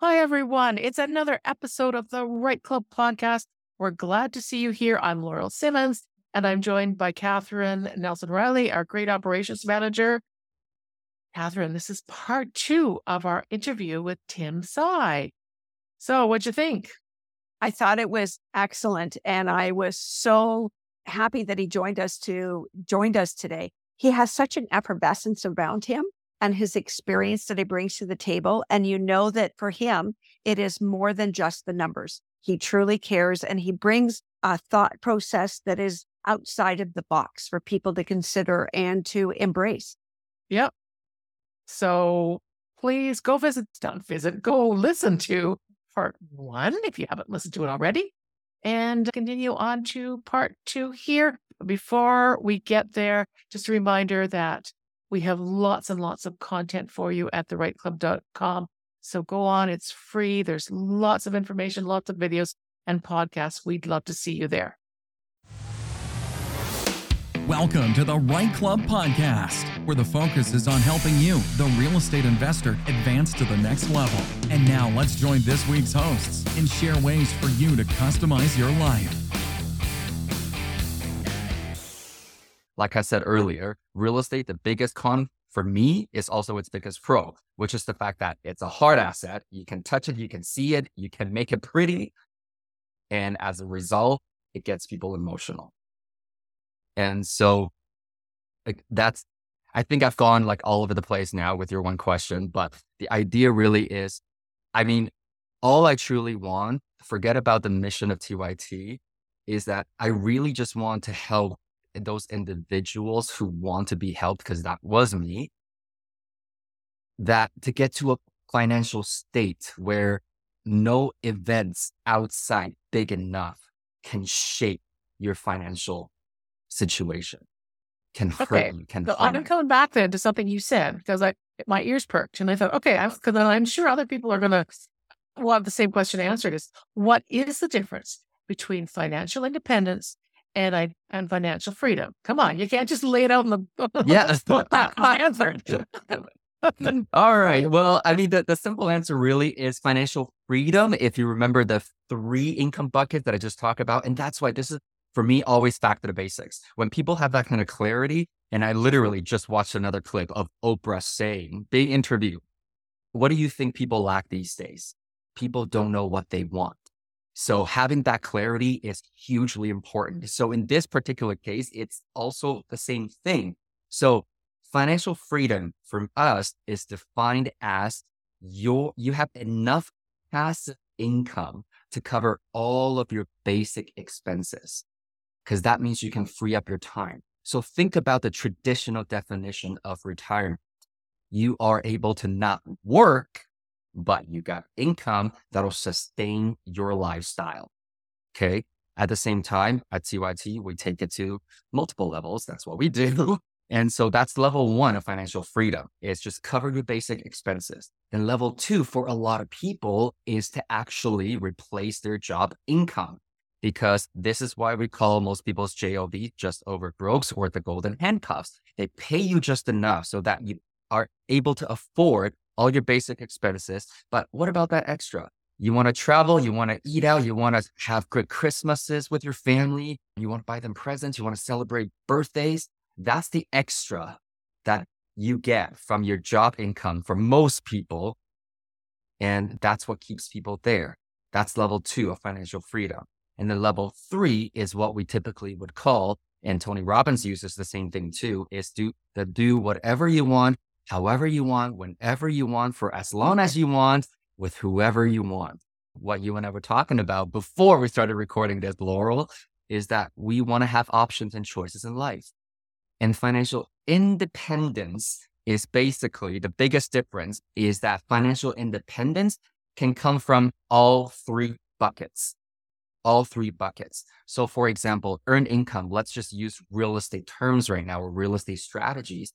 Hi, everyone. It's another episode of the Right Club podcast. We're glad to see you here. I'm Laurel Simmons, and I'm joined by Catherine Nelson Riley, our great operations manager. Catherine, this is part two of our interview with Tim Tsai. So, what'd you think? I thought it was excellent, and I was so happy that he joined us to joined us today. He has such an effervescence around him and his experience that he brings to the table. And you know that for him, it is more than just the numbers. He truly cares and he brings a thought process that is outside of the box for people to consider and to embrace. Yep. So please go visit, don't visit, go listen to part one if you haven't listened to it already and continue on to part two here. Before we get there, just a reminder that we have lots and lots of content for you at therightclub.com. So go on, it's free. There's lots of information, lots of videos and podcasts. We'd love to see you there. Welcome to the Right Club Podcast, where the focus is on helping you, the real estate investor, advance to the next level. And now let's join this week's hosts and share ways for you to customize your life. Like I said earlier, real estate, the biggest con for me is also its biggest pro, which is the fact that it's a hard asset. You can touch it, you can see it, you can make it pretty. And as a result, it gets people emotional. And so like, that's, I think I've gone like all over the place now with your one question, but the idea really is, I mean, all I truly want, forget about the mission of TYT, is that I really just want to help those individuals who want to be helped, because that was me, that to get to a financial state where no events outside big enough can shape your financial situation, can hurt you, can so I'm coming back then to something you said because I my ears perked and I thought, okay, because I'm sure other people are going to want the same question answered: is what is the difference between financial independence and I and financial freedom. Come on, you can't just lay it out in the yeah. I answered. All right. Well, I mean, the, the simple answer really is financial freedom. If you remember the three income buckets that I just talked about, and that's why this is for me always back to the basics. When people have that kind of clarity, and I literally just watched another clip of Oprah saying, big interview. What do you think people lack these days? People don't know what they want. So having that clarity is hugely important. So in this particular case, it's also the same thing. So financial freedom from us is defined as your, you have enough passive income to cover all of your basic expenses. Cause that means you can free up your time. So think about the traditional definition of retirement. You are able to not work but you got income that'll sustain your lifestyle. Okay. At the same time, at TYT, we take it to multiple levels. That's what we do. And so that's level one of financial freedom is just cover your basic expenses. And level two for a lot of people is to actually replace their job income because this is why we call most people's JOB just over brokes or the golden handcuffs. They pay you just enough so that you are able to afford all your basic expenses. But what about that extra? You want to travel, you want to eat out, you want to have good Christmases with your family, you want to buy them presents, you want to celebrate birthdays. That's the extra that you get from your job income for most people. And that's what keeps people there. That's level two of financial freedom. And then level three is what we typically would call, and Tony Robbins uses the same thing too, is do the do whatever you want however you want, whenever you want, for as long as you want, with whoever you want. What you and I were talking about before we started recording this, Laurel, is that we want to have options and choices in life. And financial independence is basically the biggest difference is that financial independence can come from all three buckets. All three buckets. So, for example, earned income, let's just use real estate terms right now or real estate strategies.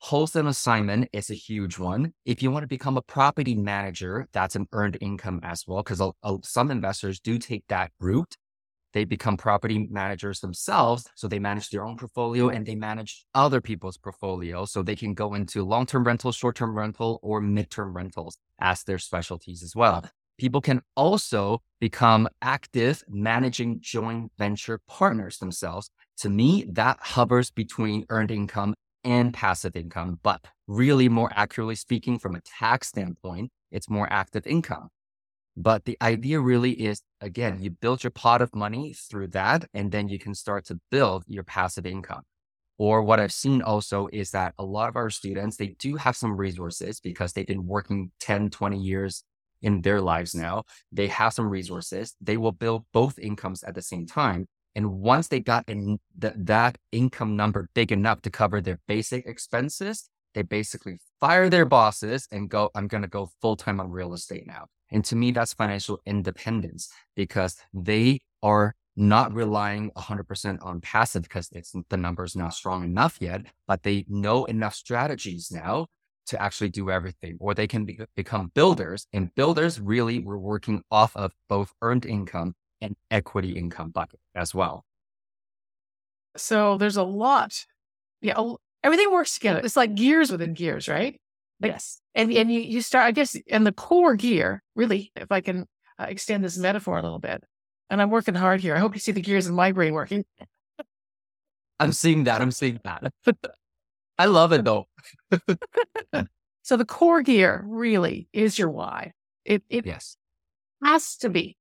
Wholesale assignment is a huge one. If you want to become a property manager, that's an earned income as well, because some investors do take that route. they become property managers themselves. So they manage their own portfolio and they manage other people's portfolio. So they can go into long term rental, short term rental, or midterm rentals as their specialties as well. People can also become active managing joint venture partners themselves. To me, that hovers between earned income and passive income, but really more accurately speaking, from a tax standpoint, it's more active income. But the idea really is again, you build your pot of money through that, and then you can start to build your passive income. Or what I've seen also is that a lot of our students, they do have some resources because they've been working 10, 20 years in their lives now. They have some resources. They will build both incomes at the same time. And once they got in th- that income number big enough to cover their basic expenses, they basically fire their bosses and go, I'm going to go full time on real estate now. And to me, that's financial independence because they are not relying 100% on passive because the is not strong enough yet, but they know enough strategies now to actually do everything, or they can be, become builders. And builders really were working off of both earned income and equity income bucket as well. So there's a lot. Yeah, everything works together. It's like gears within gears, right? Like, yes. And and you you start, I guess, and the core gear, really, if I can uh, extend this metaphor a little bit, and I'm working hard here. I hope you see the gears in my brain working. I'm seeing that. I'm seeing that. I love it though. so the core gear really is your why. It it yes. has to be.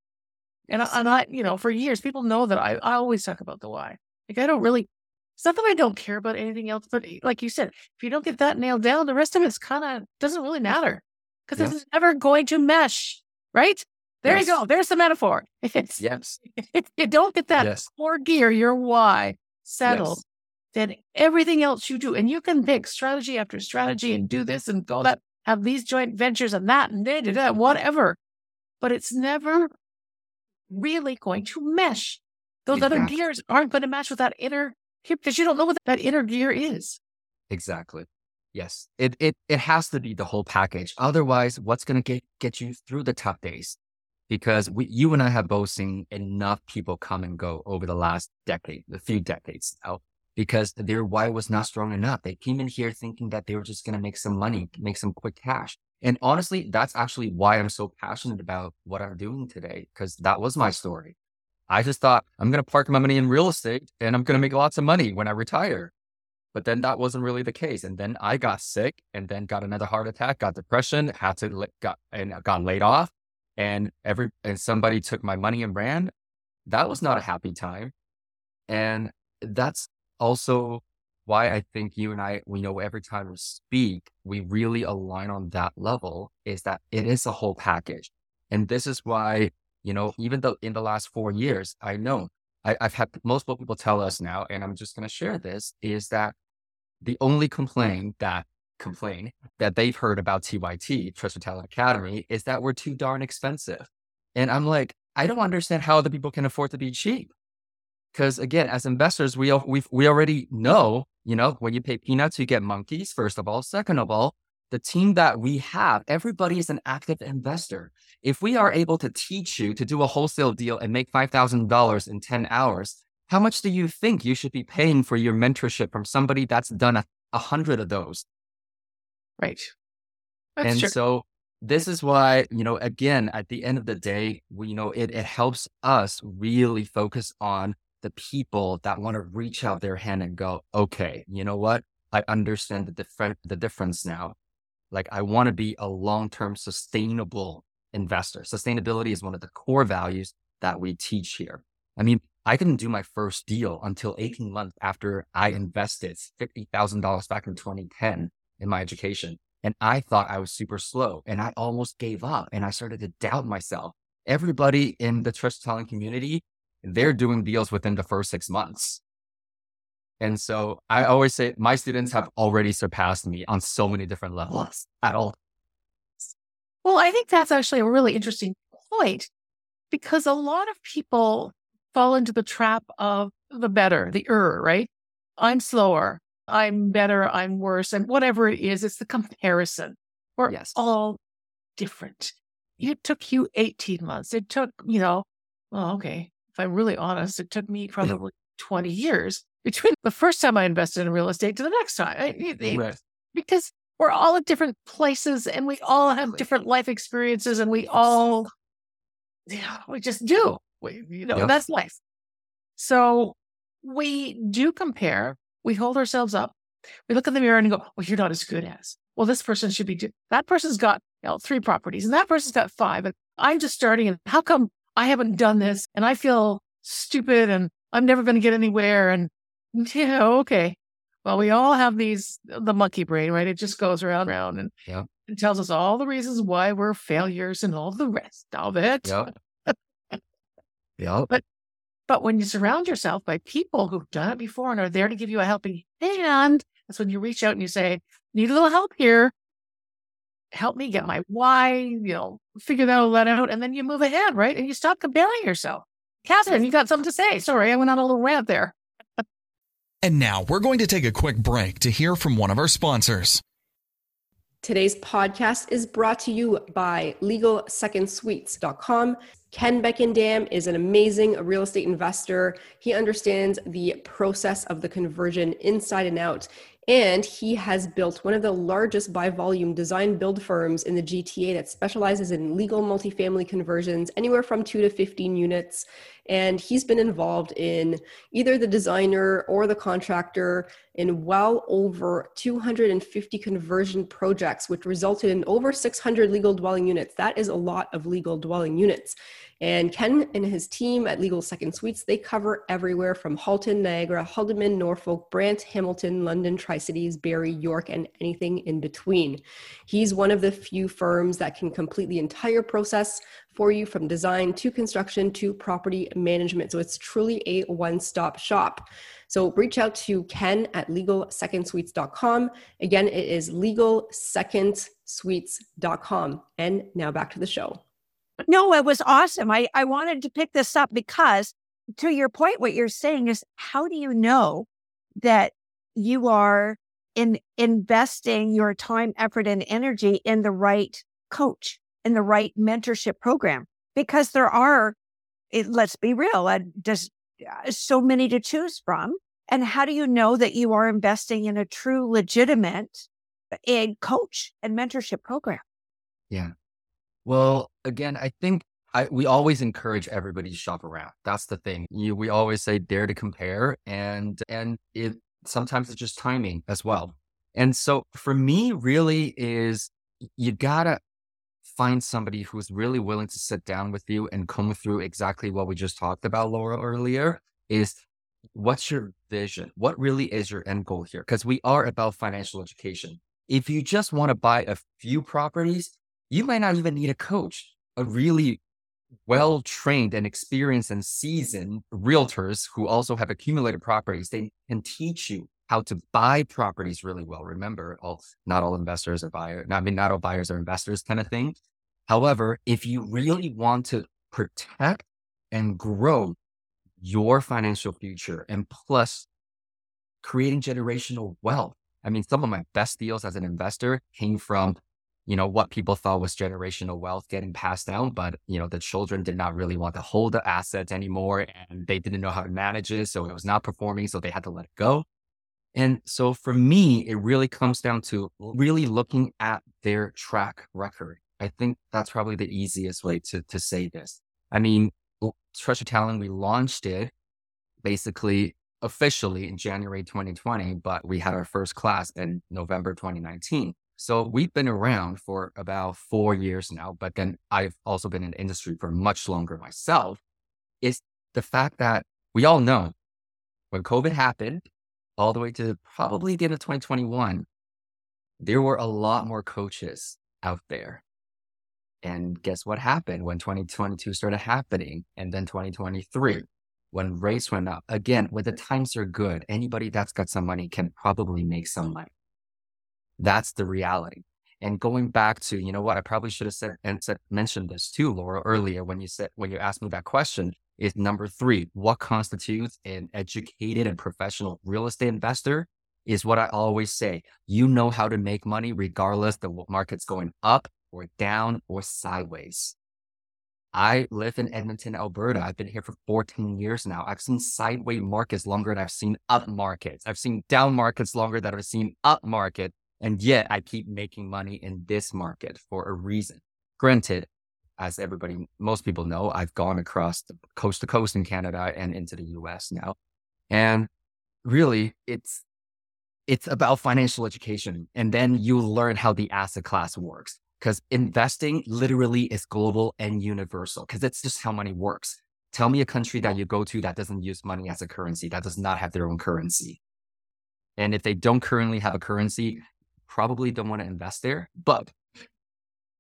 And I, and I, you know, for years, people know that I, I always talk about the why. Like I don't really, it's not that I don't care about anything else, but eh, like you said, if you don't get that nailed down, the rest of it's kind of doesn't really matter because Yes. it's never going to mesh, right? There Yes. you go. There's the metaphor. It's, Yes. if you don't get that Yes. core gear, your why settled, Yes. then everything else you do, and you can pick strategy after strategy and do this and go that, have these joint ventures and that and da, da, da, whatever. But it's never really going to mesh. Those other gears aren't going to match with that inner gear because you don't know what that inner gear is. Exactly. Yes. It it it has to be the whole package. Otherwise, what's gonna get get you through the tough days? Because we you and I have both seen enough people come and go over the last decade, a few decades now, because their why was not strong enough. They came in here thinking that they were just gonna make some money, make some quick cash. And honestly, that's actually why I'm so passionate about what I'm doing today, because that was my story. I just thought I'm gonna park my money in real estate and I'm gonna make lots of money when I retire. But then that wasn't really the case. And then I got sick and then got another heart attack, got depression, had to got and got laid off. And every and somebody took my money and ran. That was not a happy time. And that's also why I think you and I, we know every time we speak, we really align on that level is that it is a whole package. And this is why, you know, even though in the last four years, I know I, I've had multiple people tell us now, and I'm just going to share this is that the only complaint that complain that they've heard about TYT, Trust Your Talent Academy, is that we're too darn expensive. And I'm like, I don't understand how other people can afford to be cheap. Because again, as investors, we we we already know, you know, when you pay peanuts, you get monkeys. First of all, second of all, the team that we have, everybody is an active investor. If we are able to teach you to do a wholesale deal and make five thousand dollars in ten hours, how much do you think you should be paying for your mentorship from somebody that's done a, a hundred of those? Right. That's and true. so this is why, you know, again, at the end of the day, we, you know, it, it helps us really focus on the people that want to reach out their hand and go, okay, you know what? I understand the different, the difference now. Like I want to be a long-term sustainable investor. Sustainability is one of the core values that we teach here. I mean, I didn't do my first deal until 18 months after I invested $50,000 back in 2010 in my education. And I thought I was super slow and I almost gave up and I started to doubt myself. Everybody in the trust telling community, they're doing deals within the first six months. And so I always say my students have already surpassed me on so many different levels at all. Well, I think that's actually a really interesting point because a lot of people fall into the trap of the better, the er, right? I'm slower, I'm better, I'm worse, and whatever it is, it's the comparison. We're Yes. all different. It took you 18 months. It took, you know, well, okay, if I'm really honest, it took me probably 20 years between the first time I invested in real estate to the next time. I, Right. Because we're all at different places and we all have different life experiences and we all, yeah, we just do. We, you know, that's life. So we do compare. We hold ourselves up. We look in the mirror and go, well, you're not as good as. Well, this person should be, do- that person's got you know, three properties and that person's got five. And I'm just starting. And how come I haven't done this? And I feel stupid and I'm never going to get anywhere. And yeah, okay. Well, we all have these, the monkey brain, right? It just goes around and around and yeah. it tells us all the reasons why we're failures and all the rest of it. Yeah, yep. But when you surround yourself by people who've done it before and are there to give you a helping hand, that's when you reach out and you say, need a little help here. Help me get my why, you know, figure that all that out. And then you move ahead, right? And you stop comparing yourself. Catherine, you got something to say. Sorry, I went on a little rant there. And now we're going to take a quick break to hear from one of our sponsors. Today's podcast is brought to you by LegalSecondSuites.com. Ken Beckendam is an amazing real estate investor. He understands the process of the conversion inside and out. And he has built one of the largest by volume design build firms in the GTA that specializes in legal multifamily conversions, anywhere from two to 15 units. And he's been involved in either the designer or the contractor in well over 250 conversion projects, which resulted in over 600 legal dwelling units. That is a lot of legal dwelling units. And Ken and his team at Legal Second Suites, they cover everywhere from Halton, Niagara, Haldimand, Norfolk, Brant, Hamilton, London, Tri Cities, Barrie, York, and anything in between. He's one of the few firms that can complete the entire process for you from design to construction to property management. So it's truly a one stop shop. So reach out to Ken at legalsecondsuites.com. Again, it is legalsecondsuites.com. And now back to the show. No, it was awesome. I, I wanted to pick this up because, to your point, what you're saying is how do you know that you are in investing your time, effort, and energy in the right coach, in the right mentorship program? Because there are, it, let's be real, uh, just uh, so many to choose from. And how do you know that you are investing in a true, legitimate uh, coach and mentorship program? Yeah. Well, again, I think I, we always encourage everybody to shop around. That's the thing. You, we always say dare to compare, and and it sometimes it's just timing as well. And so for me, really is you gotta find somebody who's really willing to sit down with you and come through exactly what we just talked about, Laura, earlier. Is what's your vision? What really is your end goal here? Because we are about financial education. If you just want to buy a few properties, you might not even need a coach. A really well trained and experienced and seasoned realtors who also have accumulated properties, they can teach you how to buy properties really well. Remember, all not all investors are buyers. I mean, not all buyers are investors, kind of thing. However, if you really want to protect and grow your financial future and plus creating generational wealth. I mean, some of my best deals as an investor came from, you know, what people thought was generational wealth getting passed down, but you know, the children did not really want to hold the assets anymore and they didn't know how to manage it. So it was not performing. So they had to let it go. And so for me, it really comes down to really looking at their track record. I think that's probably the easiest way to, to say this. I mean, Trust Your Talent, we launched it basically officially in January 2020, but we had our first class in November 2019. So we've been around for about four years now, but then I've also been in the industry for much longer myself. Is the fact that we all know when COVID happened, all the way to probably the end of 2021, there were a lot more coaches out there. And guess what happened when 2022 started happening? And then 2023, when rates went up again, when the times are good, anybody that's got some money can probably make some money. That's the reality. And going back to, you know what, I probably should have said and said, mentioned this too, Laura, earlier when you said, when you asked me that question is number three, what constitutes an educated and professional real estate investor is what I always say. You know how to make money regardless the market's going up or down or sideways. I live in Edmonton, Alberta. I've been here for 14 years now. I've seen sideways markets longer than I've seen up markets. I've seen down markets longer than I've seen up market. And yet I keep making money in this market for a reason. Granted, as everybody, most people know, I've gone across the coast to coast in Canada and into the US now. And really it's, it's about financial education. And then you learn how the asset class works because investing literally is global and universal because it's just how money works. Tell me a country that you go to that doesn't use money as a currency, that does not have their own currency. And if they don't currently have a currency, probably don't want to invest there. But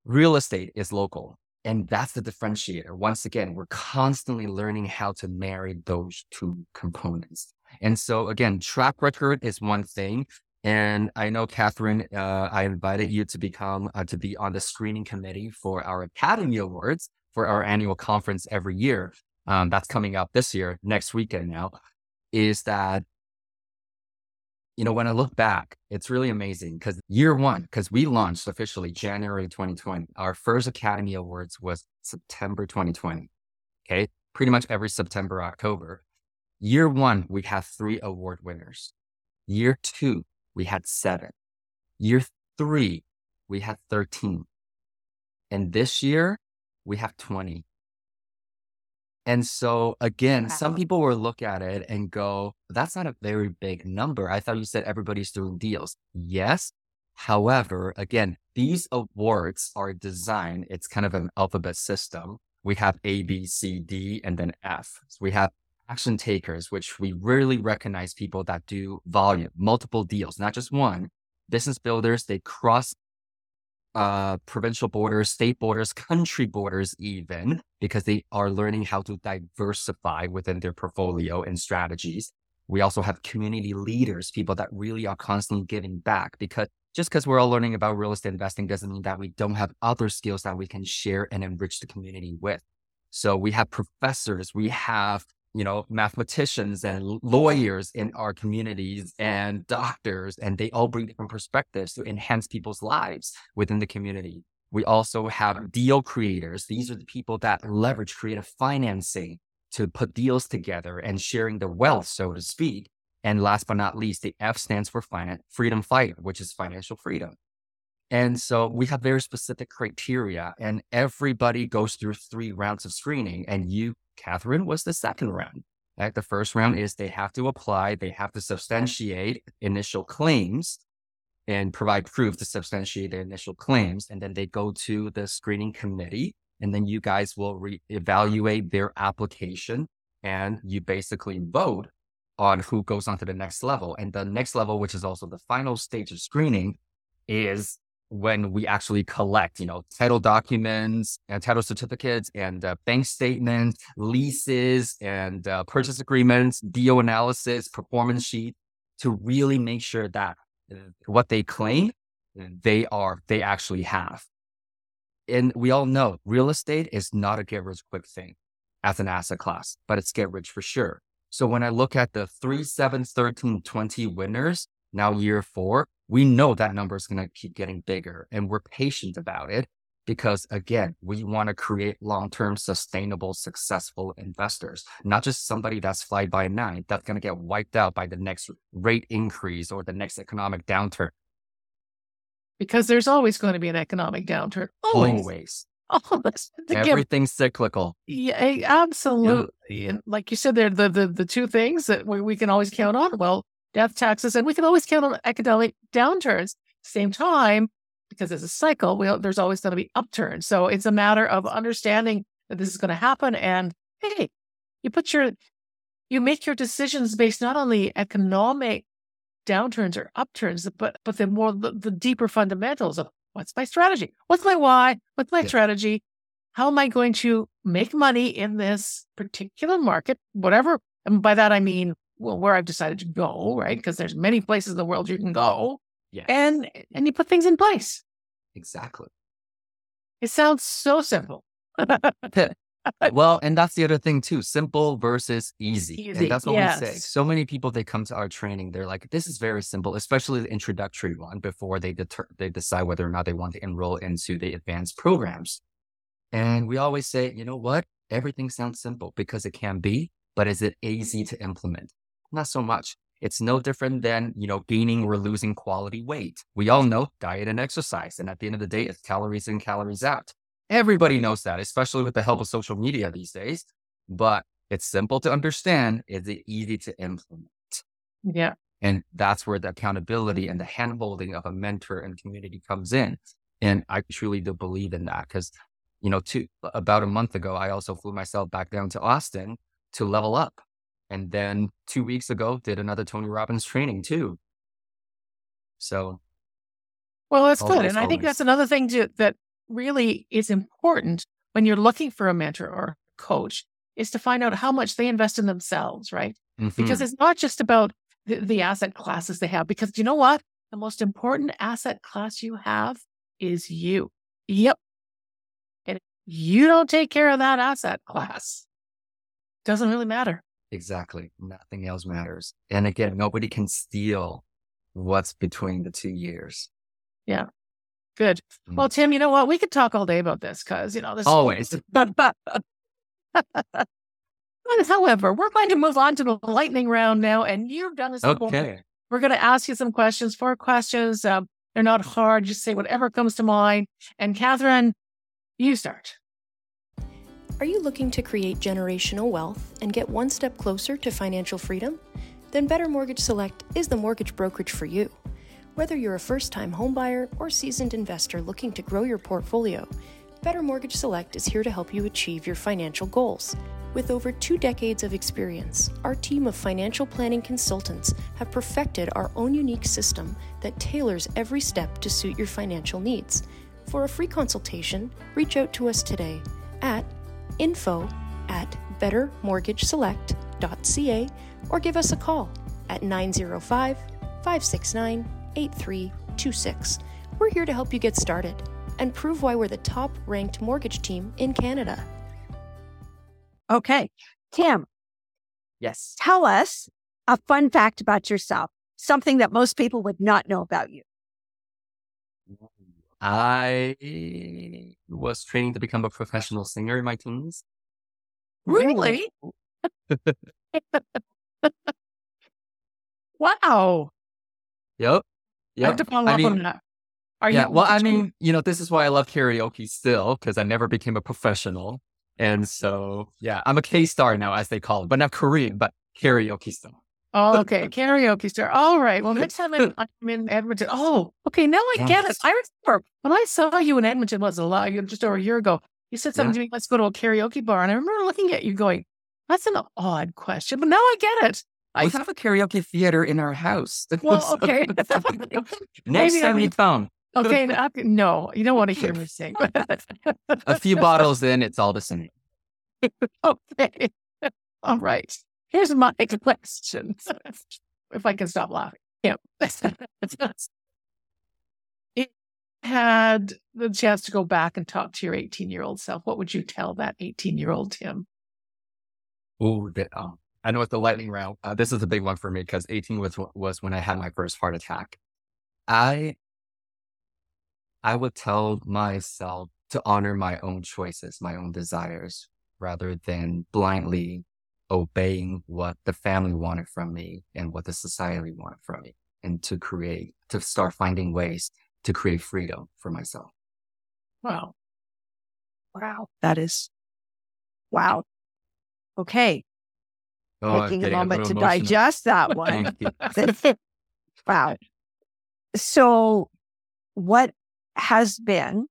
real estate is local. And that's the differentiator. Once again, we're constantly learning how to marry those two components. And so again, track record is one thing. And I know, Catherine, uh, I invited you to become, uh, to be on the screening committee for our Academy Awards for our annual conference every year. Um, that's coming up this year, next weekend now, is that, you know, when I look back, it's really amazing because year one, because we launched officially January 2020, our first Academy Awards was September 2020. Okay. Pretty much every September, October. Year one, we have three award winners. Year two, we had seven. Year three, we had 13. And this year, we have 20. And so again, wow. some people will look at it and go, that's not a very big number. I thought you said everybody's doing deals. Yes. However, again, these awards are designed, it's kind of an alphabet system. We have A, B, C, D, and then F. So we have action takers, which we rarely recognize people that do volume, multiple deals, not just one. Business builders, they cross uh, provincial borders, state borders, country borders, even because they are learning how to diversify within their portfolio and strategies. We also have community leaders, people that really are constantly giving back because just because we're all learning about real estate investing doesn't mean that we don't have other skills that we can share and enrich the community with. So we have professors, we have you know, mathematicians and lawyers in our communities and doctors, and they all bring different perspectives to enhance people's lives within the community. We also have deal creators. These are the people that leverage creative financing to put deals together and sharing the wealth, so to speak. And last but not least, the F stands for finance, freedom fighter, which is financial freedom. And so we have very specific criteria and everybody goes through three rounds of screening and you Catherine was the second round. Right? The first round is they have to apply, they have to substantiate initial claims and provide proof to substantiate their initial claims. And then they go to the screening committee, and then you guys will re- evaluate their application and you basically vote on who goes on to the next level. And the next level, which is also the final stage of screening, is when we actually collect, you know, title documents and title certificates and uh, bank statements, leases and uh, purchase agreements, deal analysis, performance sheet to really make sure that uh, what they claim they are, they actually have. And we all know real estate is not a get rich quick thing as an asset class, but it's get rich for sure. So when I look at the 3, 7, 13, 20 winners, now year four, we know that number is going to keep getting bigger and we're patient about it because again, we want to create long-term sustainable, successful investors, not just somebody that's fly by night that's going to get wiped out by the next rate increase or the next economic downturn. Because there's always going to be an economic downturn. Always. always. Always. Everything's cyclical. Yeah, absolutely. Yeah. And like you said, there the, the the two things that we, we can always count on. Well, death taxes, and we can always count on economic downturns. Same time, because it's a cycle, we, there's always going to be upturns. So it's a matter of understanding that this is going to happen. And hey, you put your, you make your decisions based not on the economic downturns or upturns, but but the more the, the deeper fundamentals of what's my strategy, what's my why, what's my yeah. strategy, how am I going to make money in this particular market, whatever. And by that I mean well, where I've decided to go, right? Because there's many places in the world you can go. Yeah. And and you put things in place. Exactly. It sounds so simple. well, and that's the other thing too. Simple versus easy. easy. And that's what yes. we say. So many people they come to our training, they're like, this is very simple, especially the introductory one before they deter they decide whether or not they want to enroll into the advanced programs. And we always say, you know what? Everything sounds simple because it can be, but is it easy to implement? Not so much. It's no different than, you know, gaining or losing quality weight. We all know diet and exercise. And at the end of the day, it's calories in, calories out. Everybody knows that, especially with the help of social media these days. But it's simple to understand. Is it easy to implement? Yeah. And that's where the accountability and the handholding of a mentor and community comes in. And I truly do believe in that because, you know, two, about a month ago, I also flew myself back down to Austin to level up. And then two weeks ago, did another Tony Robbins training too. So, well, that's good. Always, And I think that's another thing to, that really is important when you're looking for a mentor or coach is to find out how much they invest in themselves, right? mhm, Because it's not just about the, the asset classes they have, because you know what? The most important asset class you have is you. Yep. And if you don't take care of that asset class, doesn't really matter. Exactly. Nothing else matters. And again, nobody can steal what's between the two years. Yeah. Good. Mm. Well, Tim, you know what? We could talk all day about this because, you know, this Always. But, but, but however, we're going to move on to the lightning round now. And you've done this before. Okay. We're going to ask you some questions, four questions. Um, they're not hard. Just say whatever comes to mind. And Catherine, you start. Are you looking to create generational wealth and get one step closer to financial freedom? Then Better Mortgage Select is the mortgage brokerage for you. Whether you're a first time homebuyer or seasoned investor looking to grow your portfolio, Better Mortgage Select is here to help you achieve your financial goals. With over two decades of experience, our team of financial planning consultants have perfected our own unique system that tailors every step to suit your financial needs. For a free consultation, reach out to us today at info at bettermortgageselect.ca or give us a call at 905 569 8326. We're here to help you get started and prove why we're the top ranked mortgage team in Canada. Okay. Tim, Yes. tell us a fun fact about yourself, something that most people would not know about you. I was training to become a professional singer in my teens. Really? wow. Yep. I have Yep. to follow I up mean, on that. Are yeah. you? Well, I mean, you know, this is why I love karaoke still, because I never became a professional. And so, yeah, I'm a K star now, as they call it, but not Korean, but karaoke star. Oh, okay. Karaoke star. All right. Well, next time I'm, I'm in Edmonton. Oh, okay. Now I get it. I remember when I saw you in Edmonton was a lot just over a year ago. You said something to me. Let's go to a karaoke bar, and I remember looking at you going, "That's an odd question," but now I get it. I have a karaoke theater in our house. Well, okay. Next Maybe time you come, okay. No, you don't want to hear me sing. a few bottles in, it's all the same. okay. All right. Here's my question. if I can stop laughing. Yeah. You had the chance to go back and talk to your 18 year old self, what would you tell that 18 year old Tim? Oh, um, I know it's the lightning round. Uh, this is a big one for me because 18 was was when I had my first heart attack. I I would tell myself to honor my own choices, my own desires, rather than blindly obeying what the family wanted from me and what the society wanted from me, and to create, to start finding ways to create freedom for myself. Wow. Wow. That is, wow. Okay. Oh, Taking a moment to emotional. digest that one. Thank you. wow. So, what has been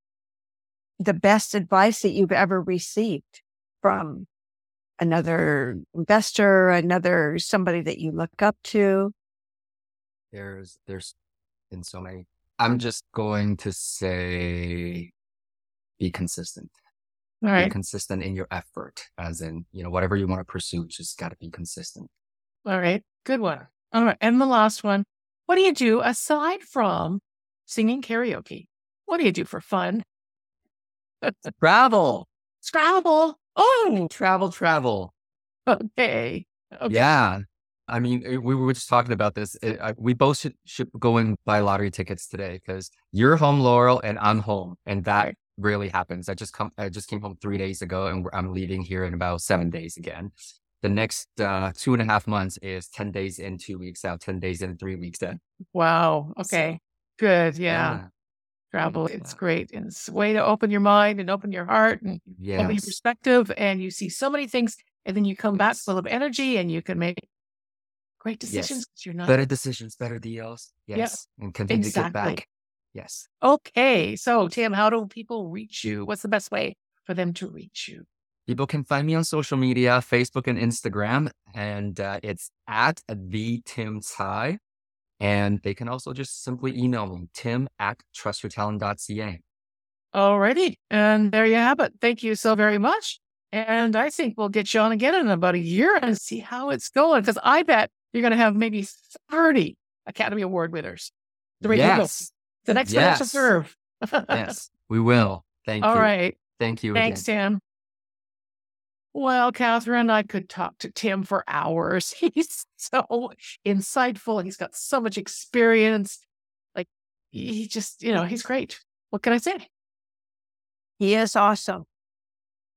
the best advice that you've ever received from another investor, another somebody that you look up to? There's there's been so many. I'm just going to say be consistent. All Be right. consistent in your effort. As in, you know, whatever you want to pursue, just gotta be consistent. All right. Good one. All right. And the last one. What do you do aside from singing karaoke? What do you do for fun? Travel. Scrabble. Oh, Travel, travel. okay. Okay. Yeah. I mean, eh, we were just talking about this. Eh, I- We both should, should go and buy lottery tickets today because you're home, Laurel, and I'm home. And that really happens. I just come, I just came home three days ago and I'm leaving here in about seven days again. The next uh, two and a half months is 10 days in, two weeks out, 10 days in, three weeks in. Wow. Okay. Good. Yeah. Yeah. Travel. It's great. And it's a way to open your mind and open your heart and open your perspective. And you see so many things. And then you come back full of energy and you can make great decisions because you're not. Better decisions, better deals. Yes. And continue to get back. Yes. Okay. So, Tim, how do people reach you? What's the best way for them to reach you? People can find me on social media, Facebook and Instagram, and uh, it's at the Tim Tsai. And they can also just simply email me, tim at trustyourtalent.ca. Alrighty. And there you have it. Thank you so very much. And I think we'll get you on again in about a year and see how it's going. Because I bet you're going to have maybe 30 Academy Award winners. The. Yes. The next financial Yes. serve. yes, we will. Thank All you. All right. Thank you. Thanks, again. Tim. Well, Catherine, I could talk to Tim for hours. He's so insightful. He's got so much experience. Like, he just, you know, he's great. What can I say? He is awesome.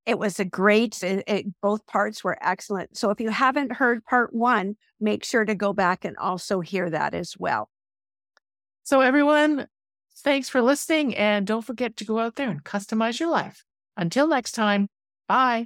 It was a great, it, it- both parts were excellent. So if you haven't heard part one, make sure to go back and also hear that as well. So, everyone, thanks for listening. And don't forget to go out there and customize your life. Until next time, bye.